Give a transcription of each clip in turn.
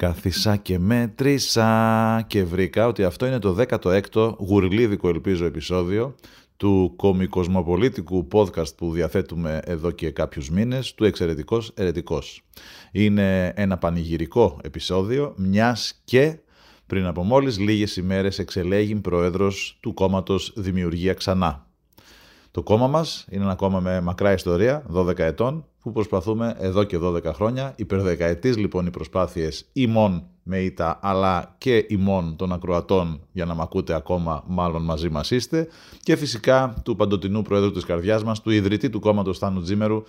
Καθίσα και μέτρησα και βρήκα ότι αυτό είναι το 16ο γουρλίδικο ελπίζω επεισόδιο του κομικοσμοπολίτικου podcast που διαθέτουμε εδώ και κάποιους μήνες, του Εξαιρετικός Ερετικός. Είναι ένα πανηγυρικό επεισόδιο, μιας και πριν από μόλις λίγες ημέρες εξελέγει πρόεδρος του κόμματος Δημιουργία Ξανά. Το κόμμα μας είναι ένα κόμμα με μακρά ιστορία, 12 ετών, που προσπαθούμε εδώ και 12 χρόνια, υπερδεκαετής λοιπόν οι προσπάθειες ημών με ήττα, αλλά και ημών των ακροατών, για να μ' ακούτε ακόμα μάλλον μαζί μας είστε, και φυσικά του παντοτινού Προέδρου της καρδιάς μας, του ιδρυτή του κόμματος Θάνου Τζίμερου,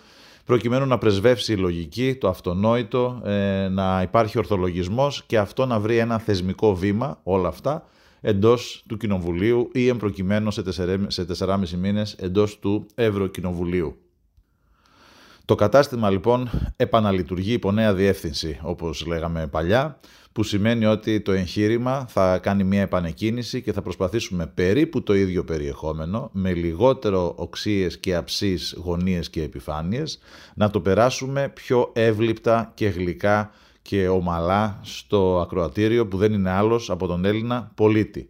προκειμένου να πρεσβεύσει η λογική, το αυτονόητο, ε, να υπάρχει ορθολογισμός και αυτό να βρει ένα θεσμικό βήμα, όλα αυτά, εντός του Κοινοβουλίου ή εμπροκειμένου σε 4,5 μήνες εντός του Ευρωκοινοβουλίου. Το κατάστημα λοιπόν επαναλειτουργεί υπό νέα διεύθυνση, όπως λέγαμε παλιά, που σημαίνει ότι το εγχείρημα θα κάνει μια επανεκκίνηση και θα προσπαθήσουμε περίπου το ίδιο περιεχόμενο, με λιγότερο οξύες και αψείς γωνίες και επιφάνειες, να το περάσουμε πιο εύληπτα και γλυκά και ομαλά στο ακροατήριο που δεν είναι άλλος από τον Έλληνα πολίτη.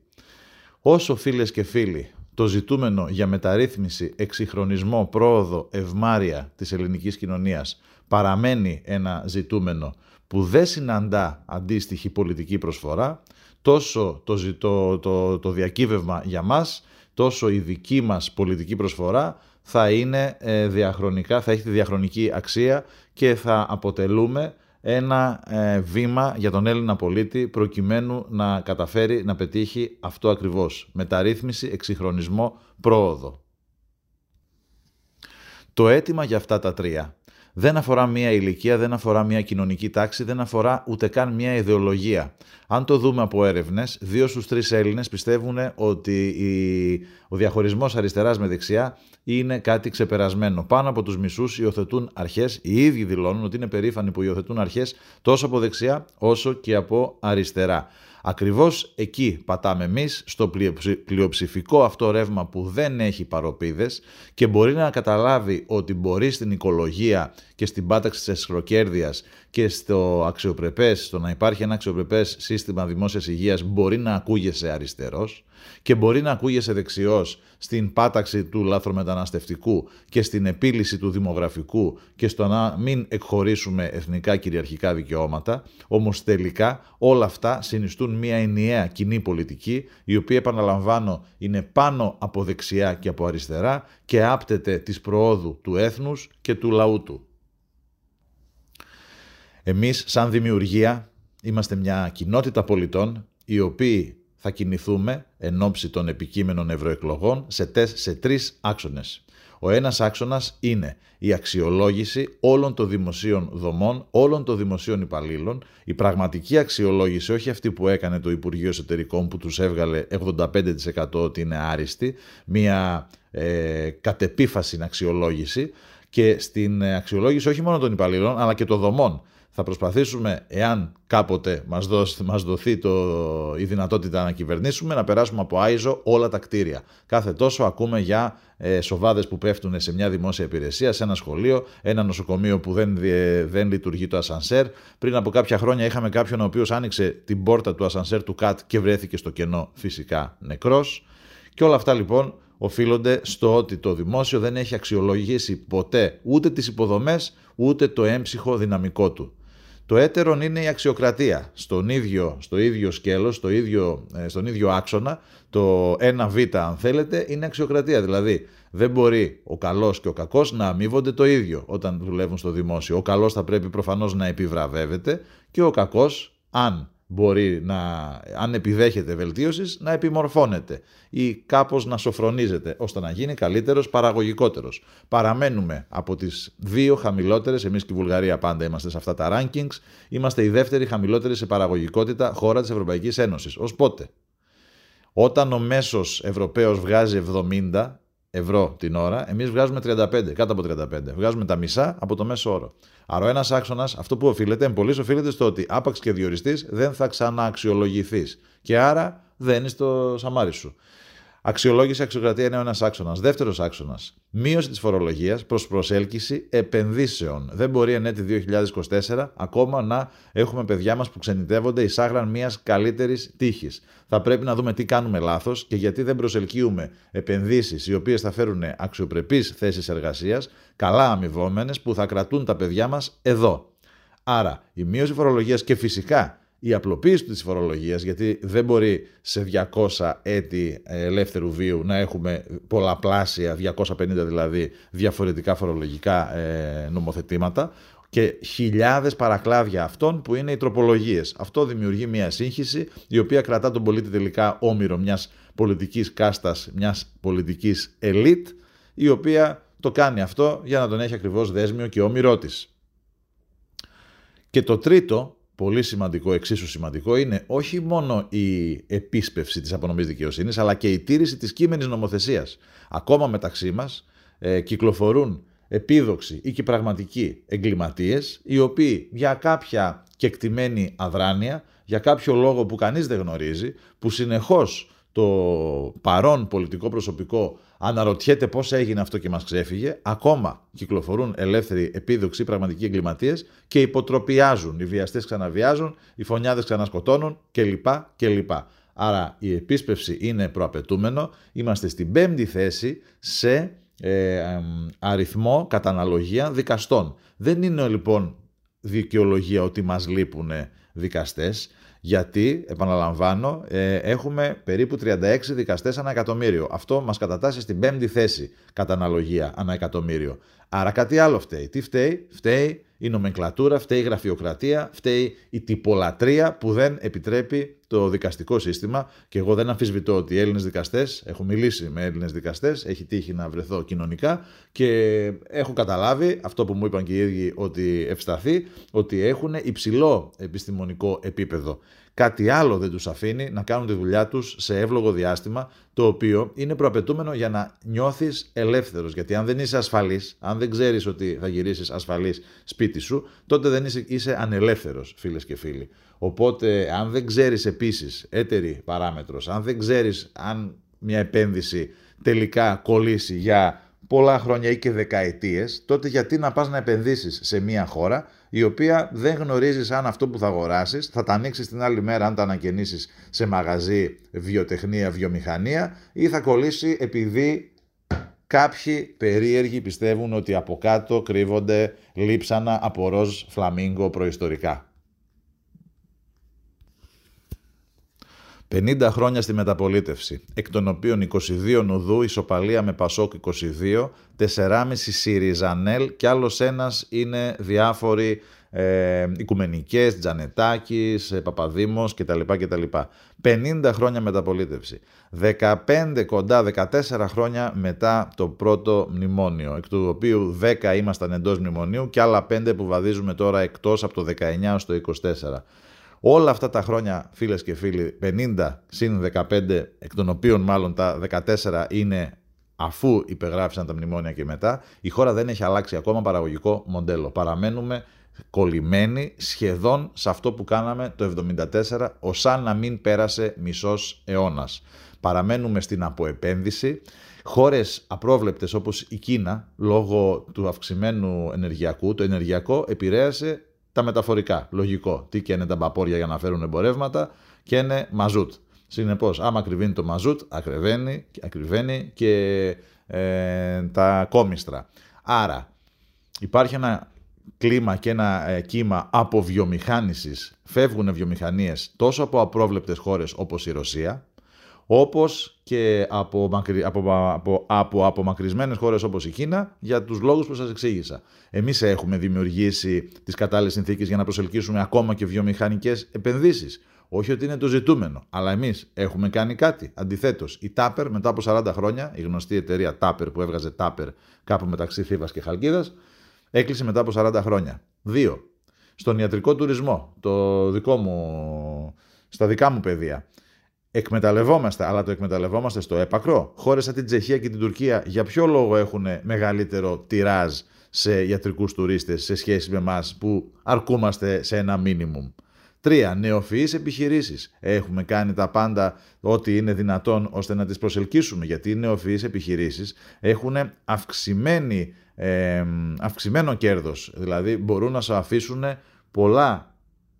Όσο φίλες και φίλοι το ζητούμενο για μεταρρύθμιση, εξυγχρονισμό, πρόοδο, ευμάρεια της ελληνικής κοινωνίας παραμένει ένα ζητούμενο που δεν συναντά αντίστοιχη πολιτική προσφορά, τόσο το, το, το, το διακύβευμα για μας, τόσο η δική μας πολιτική προσφορά θα είναι ε, διαχρονικά, θα έχει τη διαχρονική αξία και θα αποτελούμε ένα ε, βήμα για τον Έλληνα πολίτη προκειμένου να καταφέρει να πετύχει αυτό ακριβώς. Μεταρρύθμιση, εξυγχρονισμό, πρόοδο. Το αίτημα για αυτά τα τρία δεν αφορά μία ηλικία, δεν αφορά μία κοινωνική τάξη, δεν αφορά ούτε καν μία ιδεολογία. Αν το δούμε από έρευνες, δύο στους τρεις Έλληνες πιστεύουν ότι ο διαχωρισμός αριστεράς με δεξιά είναι κάτι ξεπερασμένο. Πάνω από τους μισούς υιοθετούν αρχές, οι ίδιοι δηλώνουν ότι είναι περήφανοι που υιοθετούν αρχές τόσο από δεξιά όσο και από αριστερά. Ακριβώς εκεί πατάμε εμείς, στο πλειοψηφικό αυτό ρεύμα που δεν έχει παροπίδες και μπορεί να καταλάβει ότι μπορεί στην οικολογία και στην πάταξη της εσχροκέρδειας και στο αξιοπρεπές, στο να υπάρχει ένα αξιοπρεπές σύστημα δημόσιας υγείας μπορεί να ακούγεσαι αριστερός και μπορεί να ακούγεσαι δεξιός στην πάταξη του λάθρομεταναστευτικού και στην επίλυση του δημογραφικού και στο να μην εκχωρήσουμε εθνικά κυριαρχικά δικαιώματα, όμως τελικά όλα αυτά συνιστούν μια ενιαία κοινή πολιτική η οποία επαναλαμβάνω είναι πάνω από δεξιά και από αριστερά και άπτεται της προόδου του έθνους και του λαού του. Εμείς σαν δημιουργία είμαστε μια κοινότητα πολιτών οι οποίοι θα κινηθούμε εν ώψη των επικείμενων ευρωεκλογών σε, τες, σε τρεις άξονες. Ο ένας άξονας είναι η αξιολόγηση όλων των δημοσίων δομών, όλων των δημοσίων υπαλλήλων, η πραγματική αξιολόγηση, όχι αυτή που έκανε το Υπουργείο Εσωτερικών που τους έβγαλε 85% ότι είναι άριστη, μια ε, κατεπίφαση αξιολόγηση. Και στην αξιολόγηση όχι μόνο των υπαλλήλων αλλά και των δομών θα προσπαθήσουμε, εάν κάποτε μας, δώσει, μας δοθεί το, η δυνατότητα να κυβερνήσουμε, να περάσουμε από άιζο όλα τα κτίρια. Κάθε τόσο ακούμε για ε, σοβάδες που πέφτουν σε μια δημόσια υπηρεσία, σε ένα σχολείο, ένα νοσοκομείο που δεν, δεν λειτουργεί το ασανσέρ. Πριν από κάποια χρόνια είχαμε κάποιον ο οποίος άνοιξε την πόρτα του ασανσέρ του ΚΑΤ και βρέθηκε στο κενό φυσικά νεκρός. Και όλα αυτά λοιπόν οφείλονται στο ότι το δημόσιο δεν έχει αξιολογήσει ποτέ ούτε τις υποδομές ούτε το έμψυχο δυναμικό του. Το έτερον είναι η αξιοκρατία. Στον ίδιο, στο ίδιο σκέλος, στο ίδιο, ε, στον ίδιο άξονα, το 1β αν θέλετε, είναι αξιοκρατία. Δηλαδή δεν μπορεί ο καλός και ο κακός να αμείβονται το ίδιο όταν δουλεύουν στο δημόσιο. Ο καλός θα πρέπει προφανώς να επιβραβεύεται και ο κακός, αν μπορεί να, αν επιδέχεται βελτίωσης, να επιμορφώνεται ή κάπως να σοφρονίζεται, ώστε να γίνει καλύτερος, παραγωγικότερος. Παραμένουμε από τις δύο χαμηλότερες, εμείς και η Βουλγαρία πάντα είμαστε σε αυτά τα rankings, είμαστε η δεύτερη χαμηλότερη σε παραγωγικότητα χώρα της Ευρωπαϊκής Ένωσης. Ως πότε; Όταν ο μέσος Ευρωπαίος βγάζει 70 ευρώ την ώρα, εμείς βγάζουμε 35, κάτω από 35. Βγάζουμε τα μισά από το μέσο όρο. Άρα ο ένας άξονας, αυτό που οφείλεται, πολύ οφείλεται στο ότι άπαξ και διοριστή δεν θα ξανααξιολογηθείς. Και άρα δεν είναι το σαμάρι σου. Αξιολόγηση αξιοκρατία είναι ο ένας άξονας. Δεύτερος άξονας. Μείωση της φορολογίας προς προσέλκυση επενδύσεων. Δεν μπορεί εν έτη 2024 ακόμα να έχουμε παιδιά μας που ξενιτεύονται εισάγραν μιας καλύτερης τύχης. Θα πρέπει να δούμε τι κάνουμε λάθος και γιατί δεν προσελκύουμε επενδύσεις οι οποίες θα φέρουν αξιοπρεπείς θέσεις εργασίας, καλά αμοιβόμενες που θα κρατούν τα παιδιά μας εδώ. Άρα η μείωση φορολογίας και φυσικά η απλοποίηση της φορολογίας, γιατί δεν μπορεί σε 200 έτη ελεύθερου βίου να έχουμε πολλαπλάσια, 250 δηλαδή, διαφορετικά φορολογικά ε, νομοθετήματα και χιλιάδες παρακλάδια αυτών που είναι οι τροπολογίες. Αυτό δημιουργεί μια σύγχυση η οποία κρατά τον πολίτη τελικά όμοιρο μιας πολιτικής κάστας, μιας πολιτικής ελίτ, η οποία το κάνει αυτό για να τον έχει ακριβώς δέσμιο και όμοιρό της. Και το τρίτο πολύ σημαντικό, εξίσου σημαντικό, είναι όχι μόνο η επίσπευση της απονομής δικαιοσύνης, αλλά και η τήρηση της κείμενης νομοθεσίας. Ακόμα μεταξύ μας ε, κυκλοφορούν επίδοξοι ή και πραγματικοί εγκληματίες, οι οποίοι για κάποια κεκτημένη αδράνεια, για κάποιο λόγο που κανείς δεν γνωρίζει, που συνεχώς το παρόν πολιτικό προσωπικό αναρωτιέται πώς έγινε αυτό και μας ξέφυγε, ακόμα κυκλοφορούν ελεύθεροι επίδοξοι πραγματικοί εγκληματίες και υποτροπιάζουν. Οι βιαστές ξαναβιάζουν, οι φωνιάδες ξανασκοτώνουν κλπ. κλπ. Άρα η επίσπευση είναι προαπαιτούμενο. Είμαστε στην πέμπτη θέση σε ε, αριθμό κατά αναλογία δικαστών. Δεν είναι λοιπόν δικαιολογία ότι μας λείπουν δικαστές. Γιατί, επαναλαμβάνω, ε, έχουμε περίπου 36 δικαστές ανά εκατομμύριο. Αυτό μας κατατάσσει στην πέμπτη θέση κατά αναλογία ανά εκατομμύριο. Άρα κάτι άλλο φταίει. Τι φταίει; Φταίει η νομεκλατούρα, φταίει η γραφειοκρατία, φταίει η τυπολατρεία που δεν επιτρέπει το δικαστικό σύστημα. Και εγώ δεν αμφισβητώ ότι οι Έλληνες δικαστές, έχω μιλήσει με Έλληνες δικαστές, έχει τύχει να βρεθώ κοινωνικά και έχω καταλάβει αυτό που μου είπαν και οι ίδιοι ότι ευσταθεί, ότι έχουν υψηλό επιστημονικό επίπεδο. Κάτι άλλο δεν τους αφήνει να κάνουν τη δουλειά τους σε εύλογο διάστημα, το οποίο είναι προαπαιτούμενο για να νιώθεις ελεύθερος. Γιατί αν δεν είσαι ασφαλής, αν δεν ξέρεις ότι θα γυρίσεις ασφαλής σπίτι σου, τότε δεν είσαι, είσαι ανελεύθερος, φίλες και φίλοι. Οπότε, αν δεν ξέρεις επίσης, έτερη παράμετρος, αν δεν ξέρεις αν μια επένδυση τελικά κολλήσει για πολλά χρόνια ή και δεκαετίες, τότε γιατί να πας να επενδύσεις σε μια χώρα η οποία δεν γνωρίζεις αν αυτό που θα αγοράσεις θα τα ανοίξεις την άλλη μέρα αν τα ανακαινήσεις σε μαγαζί βιοτεχνία, βιομηχανία ή θα κολλήσει επειδή κάποιοι περίεργοι πιστεύουν ότι από κάτω κρύβονται λείψανα από ροζ φλαμίγκο προϊστορικά. 50 χρόνια στη μεταπολίτευση, εκ των οποίων 22 Νουδού, ισοπαλία με Πασόκ 22, 4,5 ΣΥΡΙΖΑΝΕΛ και άλλος ένας είναι διάφοροι ε, οικουμενικές, Τζανετάκης, ε, Παπαδήμος κτλ. κτλ. 50 χρόνια μεταπολίτευση. 15 κοντά, 14 χρόνια μετά το πρώτο μνημόνιο, εκ του οποίου 10 ήμασταν εντός μνημονίου και άλλα 5 που βαδίζουμε τώρα εκτός από το 19 στο 24. Όλα αυτά τα χρόνια, φίλες και φίλοι, 50 συν 15, εκ των οποίων μάλλον τα 14 είναι αφού υπεγράφησαν τα μνημόνια και μετά, η χώρα δεν έχει αλλάξει ακόμα παραγωγικό μοντέλο. Παραμένουμε κολλημένοι σχεδόν σε αυτό που κάναμε το 74, ως αν να μην πέρασε μισός αιώνας. Παραμένουμε στην αποεπένδυση. Χώρες απρόβλεπτες όπως η Κίνα, λόγω του αυξημένου ενεργειακού, το ενεργειακό επηρέασε τα μεταφορικά. Λογικό. Τι και είναι τα μπαπόρια για να φέρουν εμπορεύματα και είναι μαζούτ. Συνεπώς, άμα ακριβίνει το μαζούτ, ακριβένει, ακριβένει και ε, τα κόμιστρα. Άρα, υπάρχει ένα κλίμα και ένα ε, κύμα από βιομηχάνησης. Φεύγουν βιομηχανίες τόσο από απρόβλεπτες χώρες όπως η Ρωσία, όπως και από, μακρι... από, από, από απομακρυσμένες χώρες όπως η Κίνα για τους λόγους που σας εξήγησα. Εμείς έχουμε δημιουργήσει τις κατάλληλες συνθήκες για να προσελκύσουμε ακόμα και βιομηχανικές επενδύσεις. Όχι ότι είναι το ζητούμενο, αλλά εμείς έχουμε κάνει κάτι. Αντιθέτως, η Tupper μετά από 40 χρόνια, η γνωστή εταιρεία Tupper που έβγαζε Tupper κάπου μεταξύ Θήβας και Χαλκίδας, έκλεισε μετά από 40 χρόνια. Δύο, στον ιατρικό τουρισμό, το δικό μου, στα δικά μου παιδεία. Εκμεταλλευόμαστε, αλλά το εκμεταλλευόμαστε στο έπακρο. Χώρε σαν την Τσεχία και την Τουρκία, για ποιο λόγο έχουν μεγαλύτερο τυράζ σε ιατρικούς τουρίστες σε σχέση με εμάς που αρκούμαστε σε ένα μίνιμουμ; Τρία, νεοφυείς επιχειρήσεις. Έχουμε κάνει τα πάντα ό,τι είναι δυνατόν ώστε να τις προσελκύσουμε, γιατί οι νεοφυείς επιχειρήσεις έχουν αυξημένη, ε, αυξημένο κέρδος. Δηλαδή μπορούν να σου αφήσουν πολλά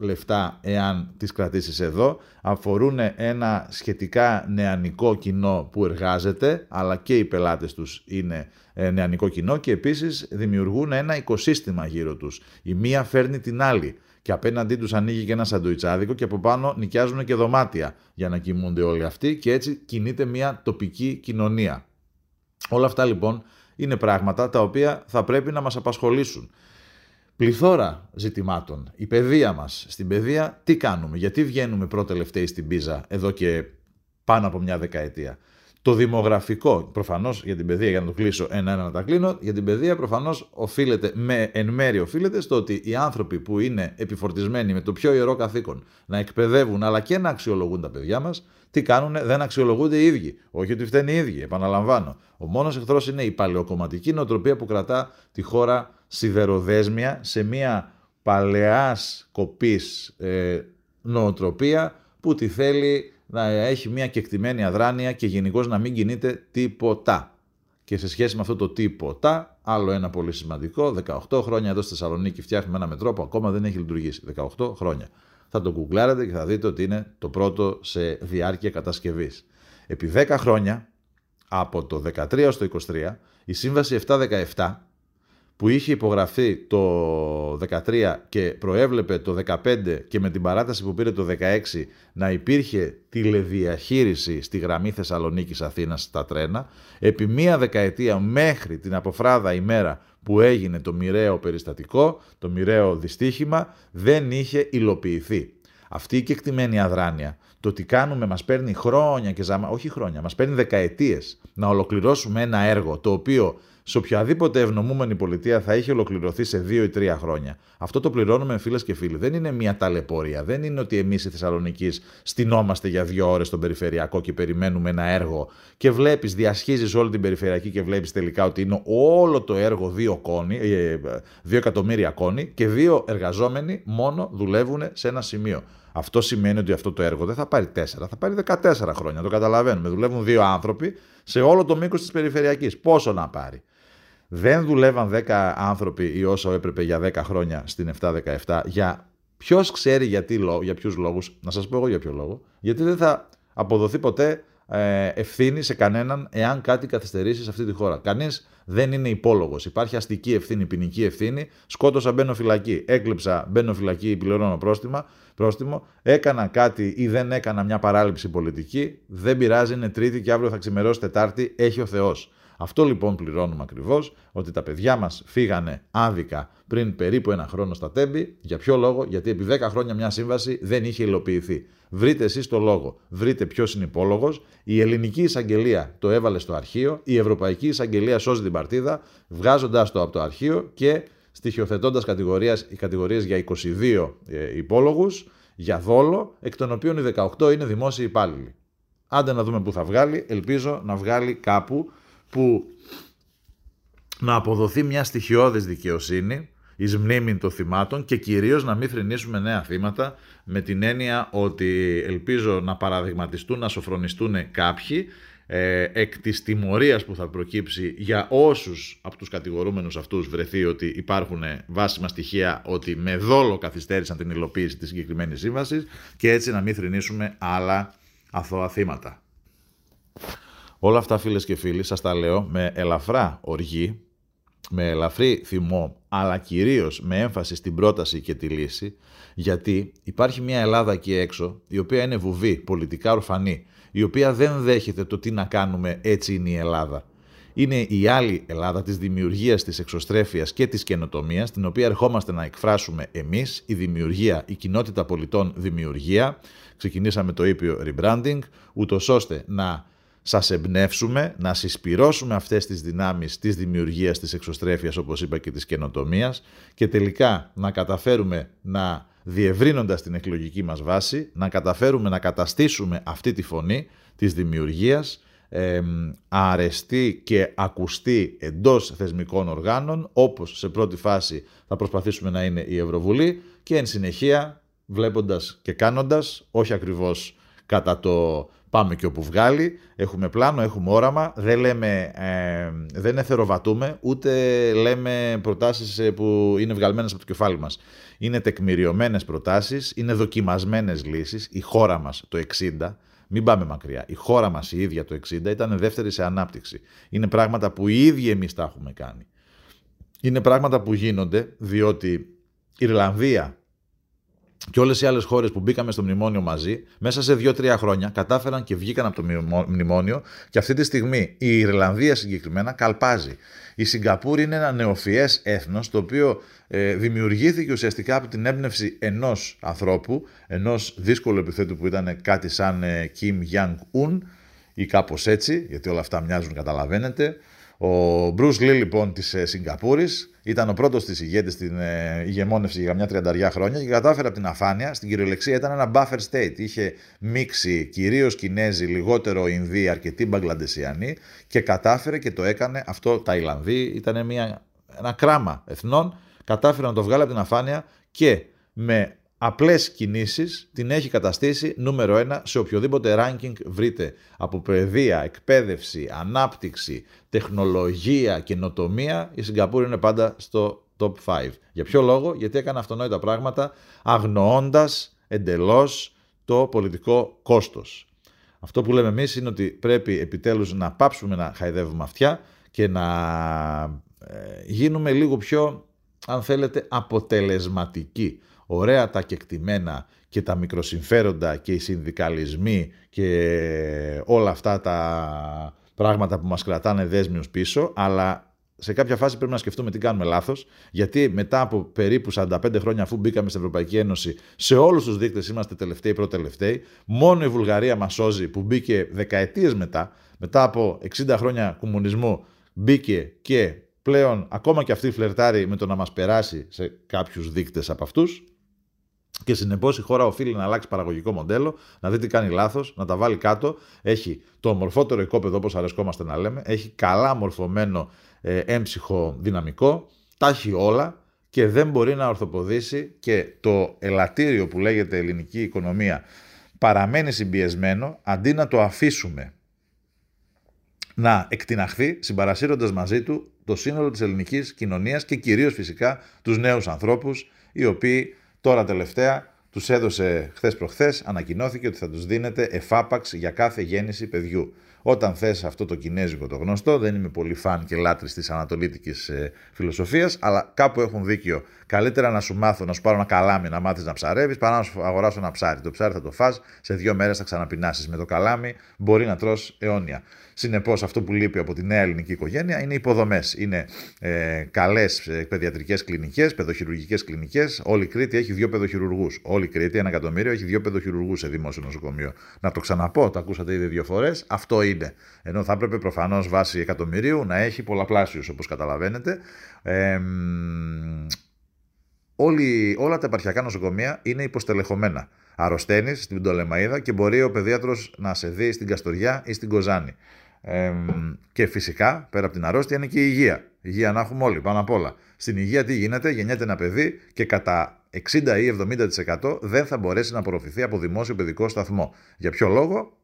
λεφτά εάν τις κρατήσεις εδώ. Αφορούν ένα σχετικά νεανικό κοινό που εργάζεται, αλλά και οι πελάτες τους είναι ε, νεανικό κοινό και επίσης δημιουργούν ένα οικοσύστημα γύρω τους. Η μία φέρνει την άλλη και απέναντί τους ανοίγει και ένα σαντουιτσάδικο και από πάνω νοικιάζουν και δωμάτια για να κοιμούνται όλοι αυτοί και έτσι κινείται μια τοπική κοινωνία. Όλα αυτά λοιπόν είναι πράγματα τα οποία θα πρέπει να μας απασχολήσουν. Πληθώρα ζητημάτων. Η παιδεία μας. Στην παιδεία τι κάνουμε, γιατί βγαίνουμε πρώτε στην πίζα εδώ και πάνω από μια δεκαετία; Το δημογραφικό, προφανώς για την παιδεία, για να το κλείσω ένα-ένα να τα κλείνω, για την παιδεία προφανώς οφείλεται, με, εν μέρη οφείλεται στο ότι οι άνθρωποι που είναι επιφορτισμένοι με το πιο ιερό καθήκον να εκπαιδεύουν αλλά και να αξιολογούν τα παιδιά μας, τι κάνουν, δεν αξιολογούνται οι ίδιοι. Όχι ότι φταίνει οι ίδιοι, επαναλαμβάνω. Ο μόνος εχθρός είναι η παλαιοκομματική νοοτροπία που κρατά τη χώρα σιδεροδέσμια σε μια παλαιάς κοπής ε, νοοτροπία που τη θέλει να έχει μια κεκτημένη αδράνεια και γενικώς να μην κινείται τίποτα. Και σε σχέση με αυτό το τίποτα, άλλο ένα πολύ σημαντικό, 18 χρόνια εδώ στη Θεσσαλονίκη φτιάχνουμε ένα μετρό που ακόμα δεν έχει λειτουργήσει. 18 χρόνια. Θα το κουκλάρετε και θα δείτε ότι είναι το πρώτο σε διάρκεια κατασκευής. Επί 10 χρόνια, από το 13 στο 23, η σύμβαση 717 που είχε υπογραφεί το 13 και προέβλεπε το 15 και με την παράταση που πήρε το 16 να υπήρχε τηλεδιαχείριση στη γραμμή Θεσσαλονίκης Αθήνας στα τρένα, επί μία δεκαετία μέχρι την αποφράδα ημέρα που έγινε το μοιραίο περιστατικό, το μοιραίο δυστύχημα, δεν είχε υλοποιηθεί. Αυτή η κεκτημένη αδράνεια, το τι κάνουμε μας παίρνει χρόνια και ζάμα, όχι χρόνια, μας παίρνει δεκαετίες να ολοκληρώσουμε ένα έργο το οποίο σε οποιαδήποτε ευνομούμενη πολιτεία θα είχε ολοκληρωθεί σε δύο ή τρία χρόνια. Αυτό το πληρώνουμε φίλες και φίλοι. Δεν είναι μια ταλαιπωρία. Δεν είναι ότι εμείς οι Θεσσαλονίκη στυνόμαστε για δύο ώρες στον περιφερειακό και περιμένουμε ένα έργο και βλέπεις, διασχίζεις όλη την περιφερειακή και βλέπεις τελικά ότι είναι όλο το έργο δύο, κόνη, ε, δύο εκατομμύρια κόνη και δύο εργαζόμενοι μόνο δουλεύουν σε ένα σημείο. Αυτό σημαίνει ότι αυτό το έργο δεν θα πάρει 4, θα πάρει 14 χρόνια. Το καταλαβαίνουμε. Δουλεύουν δύο άνθρωποι σε όλο το μήκος της περιφερειακής. Πόσο να πάρει; Δεν δουλεύαν 10 άνθρωποι ή όσο έπρεπε για 10 χρόνια στην 7-17 για ποιος ξέρει γιατί, για ποιους λόγους. Να σας πω εγώ για ποιο λόγο. Γιατί δεν θα αποδοθεί ποτέ ε, ευθύνη σε κανέναν εάν κάτι καθυστερήσει σε αυτή τη χώρα. Κανείς δεν είναι υπόλογος. Υπάρχει αστική ευθύνη, ποινική ευθύνη. Σκότωσα, μπαίνω φυλακή. Έκλεψα, μπαίνω φυλακή, πληρώνω πρόστιμα, πρόστιμο. Έκανα κάτι ή δεν έκανα μια παράληψη πολιτική. Δεν πειράζει, είναι Τρίτη και αύριο θα ξημερώσει Τετάρτη. Έχει ο Θεός. Αυτό λοιπόν πληρώνουμε ακριβώς, ότι τα παιδιά μας φύγανε άδικα πριν περίπου ένα χρόνο στα τέμπη. Για ποιο λόγο, γιατί επί 10 χρόνια μια σύμβαση δεν είχε υλοποιηθεί. Βρείτε εσείς το λόγο, βρείτε ποιος είναι υπόλογος. Η ελληνική εισαγγελία το έβαλε στο αρχείο, η ευρωπαϊκή εισαγγελία σώζει την παρτίδα, βγάζοντάς το από το αρχείο και στοιχειοθετώντας κατηγορίε για 22 ε, υπόλογους για δόλο, εκ των οποίων οι 18 είναι δημόσιοι υπάλληλοι. Άντε να δούμε πού θα βγάλει, ελπίζω να βγάλει κάπου που να αποδοθεί μια στοιχειώδης δικαιοσύνη εις μνήμη των θυμάτων και κυρίως να μην θρυνήσουμε νέα θύματα με την έννοια ότι ελπίζω να παραδειγματιστούν, να σοφρονιστούν κάποιοι ε, εκ της τιμωρίας που θα προκύψει για όσους από τους κατηγορούμενους αυτούς βρεθεί ότι υπάρχουν βάσιμα στοιχεία ότι με δόλο καθυστέρησαν την υλοποίηση της συγκεκριμένης σύμβασης και έτσι να μην θρυνήσουμε άλλα αθώα θύματα. Όλα αυτά φίλες και φίλοι σας τα λέω με ελαφρά οργή με ελαφρύ θυμό, αλλά κυρίως με έμφαση στην πρόταση και τη λύση, γιατί υπάρχει μια Ελλάδα εκεί έξω, η οποία είναι βουβή, πολιτικά ορφανή, η οποία δεν δέχεται το τι να κάνουμε έτσι είναι η Ελλάδα. Είναι η άλλη Ελλάδα της δημιουργίας, της εξωστρέφειας και της καινοτομίας, την οποία ερχόμαστε να εκφράσουμε εμείς, η δημιουργία, η κοινότητα πολιτών δημιουργία. Ξεκινήσαμε το ήπιο rebranding, ούτως ώστε να σας εμπνεύσουμε, να συσπυρώσουμε αυτές τις δυνάμεις της δημιουργίας, της εξωστρέφειας, όπως είπα, και της καινοτομίας και τελικά να καταφέρουμε να διευρύνοντας την εκλογική μας βάση, να καταφέρουμε να καταστήσουμε αυτή τη φωνή της δημιουργίας ε, αρεστή και ακουστή εντός θεσμικών οργάνων, όπως σε πρώτη φάση θα προσπαθήσουμε να είναι η Ευρωβουλή και εν συνεχεία βλέποντας και κάνοντας, όχι ακριβώς κατά το πάμε και όπου βγάλει, έχουμε πλάνο, έχουμε όραμα, δεν λέμε, ε, δεν εθεροβατούμε, ούτε λέμε προτάσεις ε, που είναι βγαλμένες από το κεφάλι μας. Είναι τεκμηριωμένες προτάσεις, είναι δοκιμασμένες λύσεις, η χώρα μας το 60, μην πάμε μακριά. Η χώρα μας η ίδια το 60 ήταν δεύτερη σε ανάπτυξη. Είναι πράγματα που οι ίδιοι εμείς τα έχουμε κάνει. Είναι πράγματα που γίνονται διότι η Ιρλανδία και όλες οι άλλες χώρες που μπήκαμε στο μνημόνιο μαζί, μέσα σε δύο-τρία χρόνια κατάφεραν και βγήκαν από το μνημόνιο και αυτή τη στιγμή η Ιρλανδία συγκεκριμένα καλπάζει. Η Σιγκαπούρη είναι ένα νεοφιές έθνος το οποίο ε, δημιουργήθηκε ουσιαστικά από την έμπνευση ενός ανθρώπου, ενός δύσκολου επιθέτου που ήταν κάτι σαν ε, Kim Jong-un ή κάπως έτσι, γιατί όλα αυτά μοιάζουν καταλαβαίνετε. Ο Bruce Lee λοιπόν της ε, Σιγκαπούρης ήταν ο πρώτος της ηγέτης στην ε, ηγεμόνευση για μια τριανταριά χρόνια και κατάφερε από την αφάνεια, στην κυριολεξία ήταν ένα buffer state. Είχε μίξει κυρίως Κινέζοι, λιγότερο Ινδοί, αρκετοί Μπαγκλαντεσιανοί και κατάφερε και το έκανε αυτό Ταϊλανδοί. Ήταν μια, ένα κράμα εθνών κατάφερε να το βγάλει από την αφάνεια και με απλές κινήσεις την έχει καταστήσει νούμερο ένα σε οποιοδήποτε ranking βρείτε από παιδεία, εκπαίδευση, ανάπτυξη, τεχνολογία, καινοτομία η Σιγκαπούρη είναι πάντα στο top 5. Για ποιο λόγο, γιατί έκανε αυτονόητα πράγματα αγνοώντας εντελώς το πολιτικό κόστος. Αυτό που λέμε εμείς είναι ότι πρέπει επιτέλους να πάψουμε να χαϊδεύουμε αυτιά και να ε, γίνουμε λίγο πιο αν θέλετε, αποτελεσματική. Ωραία τα κεκτημένα και τα μικροσυμφέροντα και οι συνδικαλισμοί και όλα αυτά τα πράγματα που μας κρατάνε δέσμιους πίσω, αλλά σε κάποια φάση πρέπει να σκεφτούμε τι κάνουμε λάθος, γιατί μετά από περίπου 45 χρόνια, αφού μπήκαμε στην Ευρωπαϊκή Ένωση, σε όλους τους δείκτες είμαστε τελευταίοι, πρώτοι-τελευταίοι. Μόνο η Βουλγαρία μας σώζει που μπήκε δεκαετίες μετά, μετά από 60 χρόνια κομμουνισμού, μπήκε και πλέον ακόμα και αυτή φλερτάρει με το να μας περάσει σε κάποιους δείκτες από αυτούς και συνεπώς η χώρα οφείλει να αλλάξει παραγωγικό μοντέλο, να δει τι κάνει λάθος, να τα βάλει κάτω. Έχει το ομορφότερο οικόπεδο, όπως αρεσκόμαστε να λέμε. Έχει καλά μορφωμένο ε, έμψυχο δυναμικό. Τα έχει όλα και δεν μπορεί να ορθοποδήσει και το ελαττήριο που λέγεται ελληνική οικονομία παραμένει συμπιεσμένο αντί να το αφήσουμε να εκτιναχθεί συμπαρασύροντας μαζί του το σύνολο της ελληνικής κοινωνίας και κυρίως φυσικά τους νέους ανθρώπους οι οποίοι τώρα τελευταία τους έδωσε χθες προχθές ανακοινώθηκε ότι θα τους δίνεται εφάπαξ για κάθε γέννηση παιδιού. Όταν θες αυτό το κινέζικο το γνωστό, δεν είμαι πολύ φαν και λάτρης της ανατολίτικης ε, φιλοσοφίας, αλλά κάπου έχουν δίκιο. Καλύτερα να σου μάθω, να σου πάρω ένα καλάμι να μάθεις να ψαρεύεις, παρά να σου αγοράσω ένα ψάρι. Το ψάρι θα το φας, σε δύο μέρες θα ξαναπεινάσεις. Με το καλάμι μπορεί να τρως αιώνια. Συνεπώς, αυτό που λείπει από τη νέα ελληνική οικογένεια είναι υποδομές. Είναι ε, καλές παιδιατρικές κλινικές, παιδοχειρουργικές κλινικές. Όλη η Κρήτη έχει δύο παιδοχειρουργούς. Όλη η Κρήτη, ένα εκατομμύριο, έχει δύο παιδοχειρουργούς σε δημόσιο νοσοκομείο. Να το ξαναπώ, το ακούσατε ήδη δύο φορές. Αυτό είναι. Ενώ θα έπρεπε προφανώς βάσει εκατομμυρίου να έχει πολλαπλάσιους, όπως καταλαβαίνετε. Ε, όλοι, όλα τα επαρχιακά νοσοκομεία είναι υποστελεχωμένα. Αρρωσταίνεις στην Πτολεμαίδα και μπορεί ο παιδίατρο να σε δει στην Καστοριά ή στην Κοζάνη. Ε, και φυσικά, πέρα από την αρρώστια, είναι και η υγεία. Υγεία να έχουμε όλοι, πάνω απ' όλα. Στην υγεία τι γίνεται, γεννιέται ένα παιδί και κατά 60 ή 70% δεν θα μπορέσει να απορροφηθεί από δημόσιο παιδικό σταθμό. Για ποιο λόγο,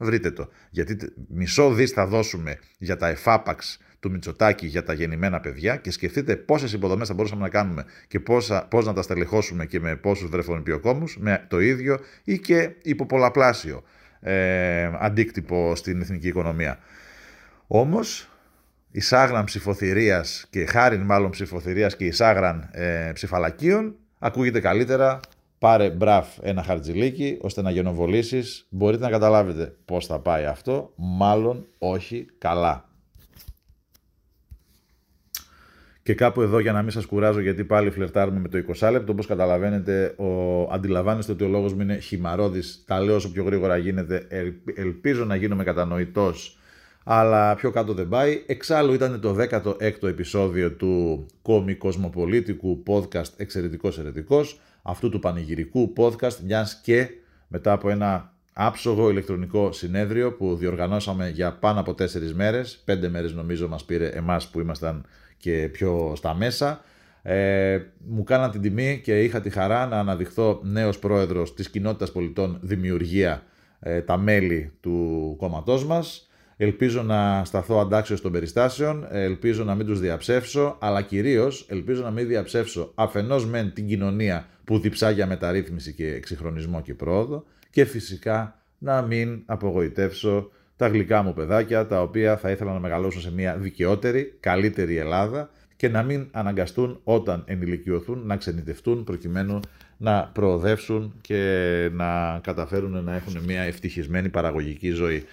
βρείτε το. Γιατί μισό δις θα δώσουμε για τα εφάπαξ του Μητσοτάκη για τα γεννημένα παιδιά και σκεφτείτε πόσες υποδομές θα μπορούσαμε να κάνουμε και πώς να τα στελεχώσουμε και με πόσους βρεφονιπιοκόμους με το ίδιο ή και υποπολαπλάσιο ε, αντίκτυπο στην εθνική οικονομία. Όμως, εισάγραν ψηφοθυρίας και χάριν μάλλον ψηφοθυρίας και εισάγραν ε, ψηφαλακίων, ακούγεται καλύτερα πάρε μπραφ ένα χαρτζιλίκι ώστε να γενοβολήσεις. Μπορείτε να καταλάβετε πώς θα πάει αυτό, μάλλον όχι καλά. Και κάπου εδώ για να μην σας κουράζω γιατί πάλι φλερτάρουμε με το 20 λεπτό, όπως καταλαβαίνετε ο, αντιλαμβάνεστε ότι ο λόγος μου είναι χυμαρόδης, τα λέω όσο πιο γρήγορα γίνεται, ελπίζω να γίνομαι κατανοητός, αλλά πιο κάτω δεν πάει. Εξάλλου ήταν το 16ο επεισόδιο του κόμι κοσμοπολίτικου podcast εξαιρετικός ερετικός, αυτού του πανηγυρικού podcast, μιας και μετά από ένα άψογο ηλεκτρονικό συνέδριο που διοργανώσαμε για πάνω από τέσσερις μέρες, πέντε μέρες νομίζω μας πήρε εμάς που ήμασταν και πιο στα μέσα. Ε, μου κάναν την τιμή και είχα τη χαρά να αναδειχθώ νέος πρόεδρος της Κοινότητας Πολιτών Δημιουργία, ε, τα μέλη του κόμματός μας. Ελπίζω να σταθώ αντάξιος των περιστάσεων, ελπίζω να μην τους διαψεύσω, αλλά κυρίως ελπίζω να μην διαψεύσω αφενός μεν την κοινωνία που διψά για μεταρρύθμιση και εξυγχρονισμό και πρόοδο και φυσικά να μην απογοητεύσω τα γλυκά μου παιδάκια, τα οποία θα ήθελα να μεγαλώσουν σε μια δικαιότερη, καλύτερη Ελλάδα και να μην αναγκαστούν όταν ενηλικιωθούν να ξενιτευτούν προκειμένου να προοδεύσουν και να καταφέρουν να έχουν μια ευτυχισμένη παραγωγική ζωή.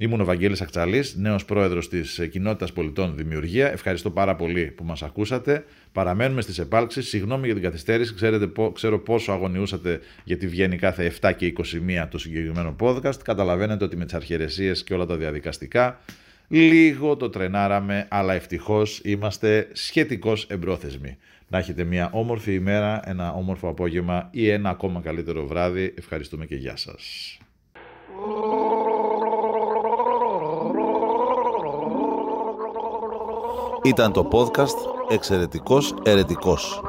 Ήμουν ο Βαγγέλης Ακτσαλής, νέος πρόεδρος της Κοινότητας Πολιτών Δημιουργία. Ευχαριστώ πάρα πολύ που μας ακούσατε. Παραμένουμε στις επάλξεις. Συγγνώμη για την καθυστέρηση. Ξέρετε, ξέρω πόσο αγωνιούσατε γιατί βγαίνει κάθε 7 και 21 το συγκεκριμένο podcast. Καταλαβαίνετε ότι με τις αρχαιρεσίες και όλα τα διαδικαστικά λίγο το τρενάραμε, αλλά ευτυχώς είμαστε σχετικώς εμπρόθεσμοι. Να έχετε μια όμορφη ημέρα, ένα όμορφο απόγευμα ή ένα ακόμα καλύτερο βράδυ. Ευχαριστούμε και γεια σας. Ήταν το podcast «Εξαιρετικός Ερετικός».